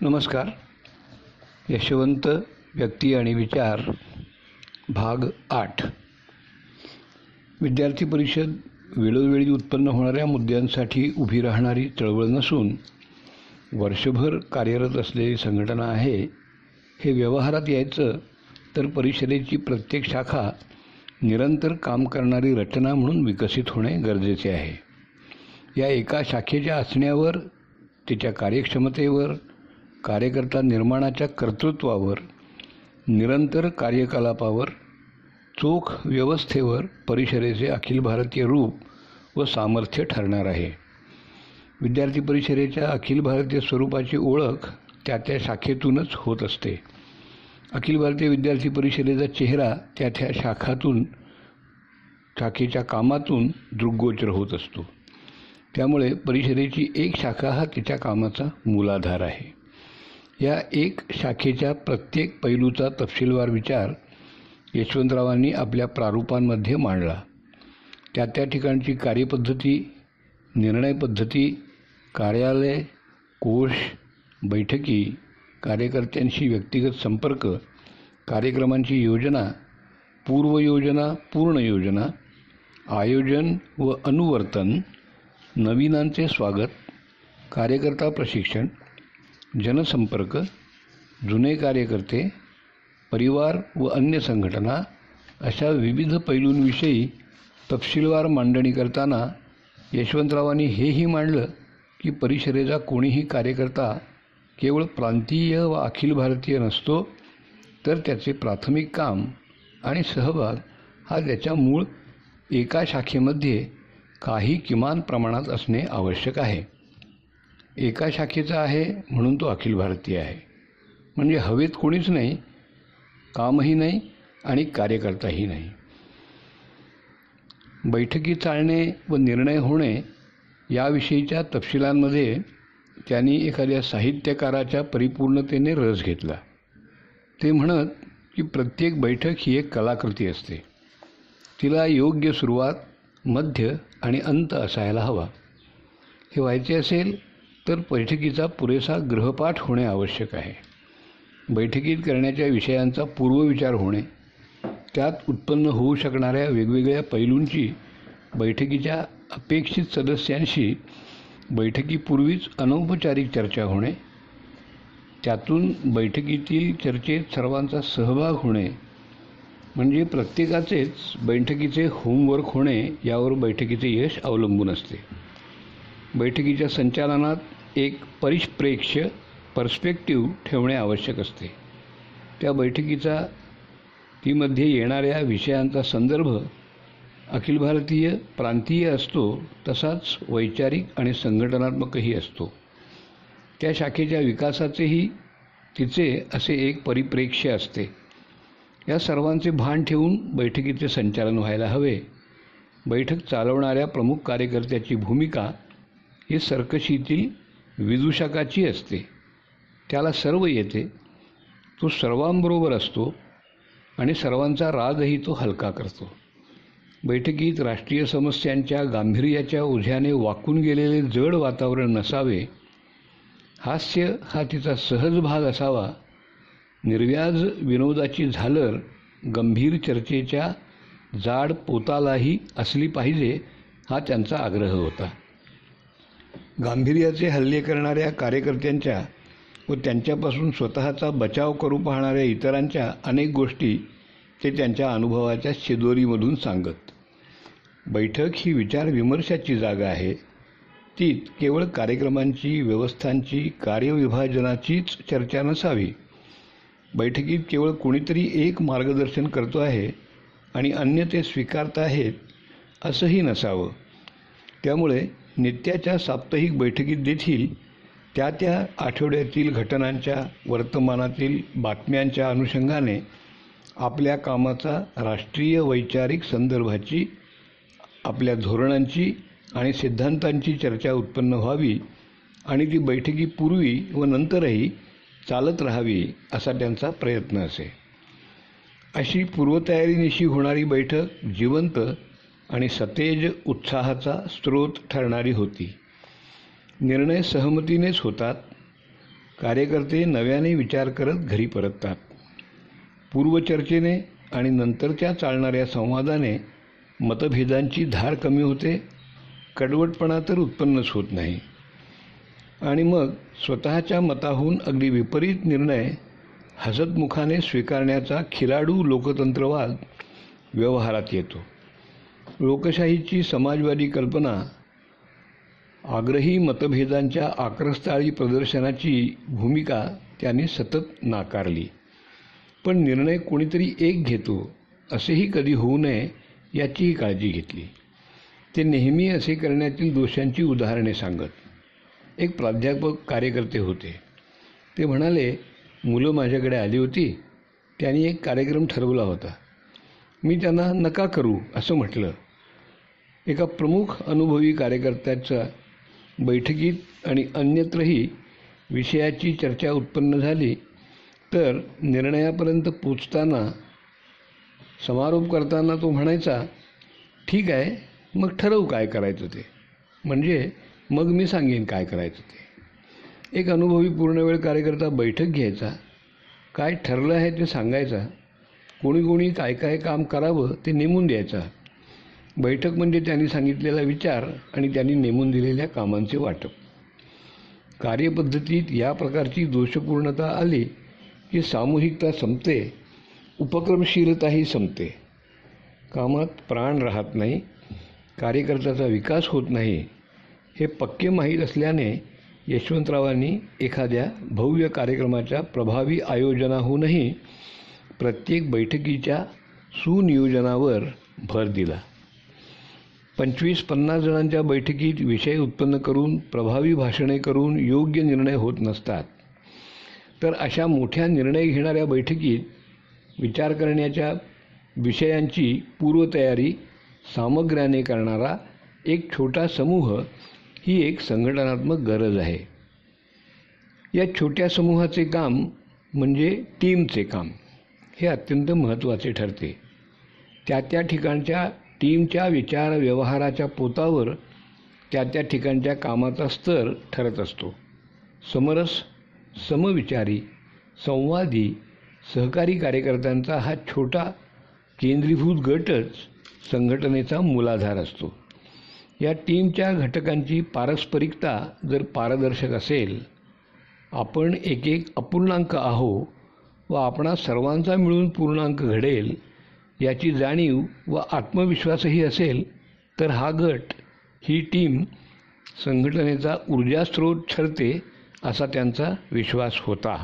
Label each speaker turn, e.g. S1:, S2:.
S1: नमस्कार. यशवंत व्यक्ती आणि विचार भाग आठ. विद्यार्थी परिषद वेळोवेळी उत्पन्न होणाऱ्या मुद्द्यांसाठी उभी राहणारी चळवळ नसून वर्षभर कार्यरत असलेली संघटना आहे हे व्यवहारात यायचं तर परिषदेची प्रत्येक शाखा निरंतर काम करणारी रचना म्हणून विकसित होणे गरजेचे आहे. या एका शाखेच्या असण्यावर तिच्या कार्यक्षमतेवर कार्यकर्ता निर्माणाच्या कर्तृत्वावर निरंतर कार्यकलापावर चोख व्यवस्थेवर परिषदेचे अखिल भारतीय रूप व सामर्थ्य ठरणार आहे. विद्यार्थी परिषदेच्या अखिल भारतीय स्वरूपाची ओळख त्या त्या शाखेतूनच होत असते. अखिल भारतीय विद्यार्थी परिषदेचा चेहरा त्या त्या शाखातून शाखेच्या कामातून दृग्गोचर होत असतो. त्यामुळे परिषदेची एक शाखा हा तिच्या कामाचा मूलाधार आहे. या एक शाखेच्या प्रत्येक पैलूचा तपशीलवार विचार यशवंतरावांनी आपल्या प्रारूपांमध्ये मांडला. त्या त्या ठिकाणची कार्यपद्धती निर्णय पद्धती कार्यालय कोश बैठकी कार्यकर्त्यांशी व्यक्तिगत संपर्क कार्यक्रमांची योजना पूर्वयोजना पूर्ण योजना आयोजन व अनुवर्तन नवीनांचे स्वागत कार्यकर्ता प्रशिक्षण जनसंपर्क जुने कार्यकर्ते परिवार व अन्य संघटना अशा विविध पैलूंविषयी तपशीलवार मांडणी करताना यशवंतरावांनी हेही मांडलं की परिषदेचा कोणीही कार्यकर्ता केवळ प्रांतीय व अखिल भारतीय नसतो तर त्याचे प्राथमिक काम आणि सहभाग हा त्याच्या मूळ एका शाखेमध्ये काही किमान प्रमाणात असणे आवश्यक आहे. एका शाखेचा आहे म्हणून तो अखिल भारतीय आहे. म्हणजे हवेत कोणीच नाही कामही नाही आणि कार्यकर्ताही नाही. बैठकी चालणे व निर्णय होणे याविषयीच्या तपशिलांमध्ये त्यांनी एखाद्या साहित्यकाराच्या परिपूर्णतेने रस घेतला. ते म्हणत की प्रत्येक बैठक ही एक कलाकृती असते. तिला योग्य सुरुवात मध्य आणि अंत असायला हवा. हे व्हायचे असेल तर बैठकीचा पुरेसा गृहपाठ होणे आवश्यक आहे. बैठकीत करण्याच्या विषयांचा पूर्वविचार होणे त्यात उत्पन्न होऊ शकणाऱ्या वेगवेगळ्या पैलूंची बैठकीच्या अपेक्षित सदस्यांशी बैठकीपूर्वीच अनौपचारिक चर्चा होणे त्यातून बैठकीतील चर्चेत सर्वांचा सहभाग होणे म्हणजे प्रत्येकाचेच बैठकीचे होमवर्क होणे यावर बैठकीचे यश अवलंबून असते. बैठकीच्या संचालनात एक परिप्रेक्ष्य पर्स्पेक्टिव्ह ठेवणे आवश्यक असते. त्या बैठकीचा तीमध्ये येणाऱ्या विषयांचा संदर्भ अखिल भारतीय प्रांतीय असतो तसाच वैचारिक आणि संघटनात्मकही असतो. त्या शाखेच्या विकासाचेही तिचे असे एक परिप्रेक्ष्य असते. या सर्वांचे भान ठेवून बैठकीचे संचालन व्हायला हवे. बैठक चालवणाऱ्या प्रमुख कार्यकर्त्याची भूमिका ही सर्कशीतील विदूषकाची असते. त्याला सर्व येते. तो सर्वांबरोबर असतो आणि सर्वांचा रागही तो हलका करतो. बैठकीत राष्ट्रीय समस्यांच्या गांभीर्याच्या ओझ्याने वाकून गेलेले जड वातावरण नसावे हास्य हा तिचा सहज भाग असावा निर्व्याज विनोदाची झालर गंभीर चर्चेच्या जाड पोतालाही असली पाहिजे हा त्यांचा आग्रह होता. गांभीर्याचे हल्ले करणाऱ्या कार्यकर्त्यांच्या व त्यांच्यापासून स्वतःचा बचाव करू पाहणाऱ्या इतरांच्या अनेक गोष्टी ते त्यांच्या अनुभवाच्या शिदोरीमधून सांगत. बैठक ही विचारविमर्शाची जागा आहे. ती केवळ कार्यक्रमांची व्यवस्थांची कार्यविभाजनाचीच चर्चा नसावी. बैठकीत केवळ कोणीतरी एक मार्गदर्शन करतो आहे आणि अन्य ते स्वीकारत आहेत असंही नसावं. त्यामुळे नित्याच्या साप्ताहिक बैठकीत देखील त्या त्या आठवड्यातील घटनांच्या वर्तमानातील बातम्यांच्या अनुषंगाने आपल्या कामाचा राष्ट्रीय वैचारिक संदर्भाची आपल्या धोरणांची आणि सिद्धांतांची चर्चा उत्पन्न व्हावी आणि ती बैठकीपूर्वी व नंतरही चालत राहावी असा त्यांचा प्रयत्न असे. अशी पूर्वतयारीनिशी होणारी बैठक जिवंत आणि सतेज उत्साहाचा स्रोत ठरणारी होती. निर्णय सहमतीनेच होतात. कार्यकर्ते नव्याने विचार करत घरी परततात. पूर्वचर्चेने आणि नंतरच्या चालणाऱ्या संवादाने मतभेदांची धार कमी होते. कडवटपणा तर उत्पन्नच होत नाही. आणि मग स्वतःच्या मताहून अगदी विपरीत निर्णय हसतमुखाने स्वीकारण्याचा खिलाडू लोकतंत्रवाद व्यवहारात येतो. लोकशाहीची समाजवादी कल्पना आग्रही मतभेदांच्या आक्रस्ताळी प्रदर्शनाची भूमिका त्याने सतत नाकारली. पण निर्णय कोणीतरी एक घेतो असेही कधी होऊ नये याचीही काळजी घेतली. ते नेहमी असे करण्यातील दोषांची उदाहरणे सांगत. एक प्राध्यापक कार्यकर्ते होते. ते म्हणाले मुलं माझ्याकडे आली होती. त्यांनी एक कार्यक्रम ठरवला होता. मी त्यांना नका करू असं म्हटलं. एका प्रमुख अनुभवी कार्यकर्त्याच्या बैठकीत आणि अन्यत्रही विषयाची चर्चा उत्पन्न झाली तर निर्णयापर्यंत पोचताना समारोप करताना तो म्हणायचा ठीक आहे मग ठरवू काय करायचं ते. म्हणजे मग मी सांगेन काय करायचं ते. एक अनुभवी पूर्णवेळ कार्यकर्ता बैठक घ्यायचा. काय ठरलं आहे ते सांगायचा. कोणी कोणी काय काय काम करावं ते नेमून द्यायचा. बैठक म्हणजे त्यांनी सांगितलेला विचार आणि त्यांनी नेमून दिलेल्या कामांचे वाटप. कार्यपद्धतीत या प्रकारची दोषपूर्णता आली की सामूहिकता संपते उपक्रमशीलताही संपते. कामात प्राण राहत नाही कार्यकर्त्याचा विकास होत नाही हे पक्के माहीत असल्याने यशवंतरावांनी एखाद्या भव्य कार्यक्रमाच्या प्रभावी आयोजनाहूनही प्रत्येक बैठकीच्या सुनियोजनावर भर दिला. पंचवीस पन्नास जणांच्या बैठकीत विषय उत्पन्न करून प्रभावी भाषणे करून योग्य निर्णय होत नसतात. तर अशा मोठ्या निर्णय घेणाऱ्या बैठकीत विचार करण्याच्या विषयांची पूर्वतयारी सामग्र्याने करणारा एक छोटा समूह ही एक संघटनात्मक गरज आहे. या छोट्या समूहाचे काम म्हणजे टीमचे काम. हे अत्यंत महत्त्वाचे ठरते. त्या त्या ठिकाणच्या टीमच्या विचार व्यवहाराच्या पोतावर त्या त्या ठिकाणच्या कामाचा स्तर ठरत असतो. समरस समविचारी संवादी सहकारी कार्यकर्त्यांचा हा छोटा केंद्रीभूत गटच संघटनेचा मूलाधार असतो. या टीमच्या घटकांची पारस्परिकता जर पारदर्शक असेल आपण एक एक अपूर्णांक आहो व आपणा सर्वांचा मिळून पूर्णांक घडेल याची जाणीव व आत्मविश्वासही असेल तर हा गट ही टीम संघटनेचा ऊर्जास्रोत ठरते असा त्यांचा विश्वास होता.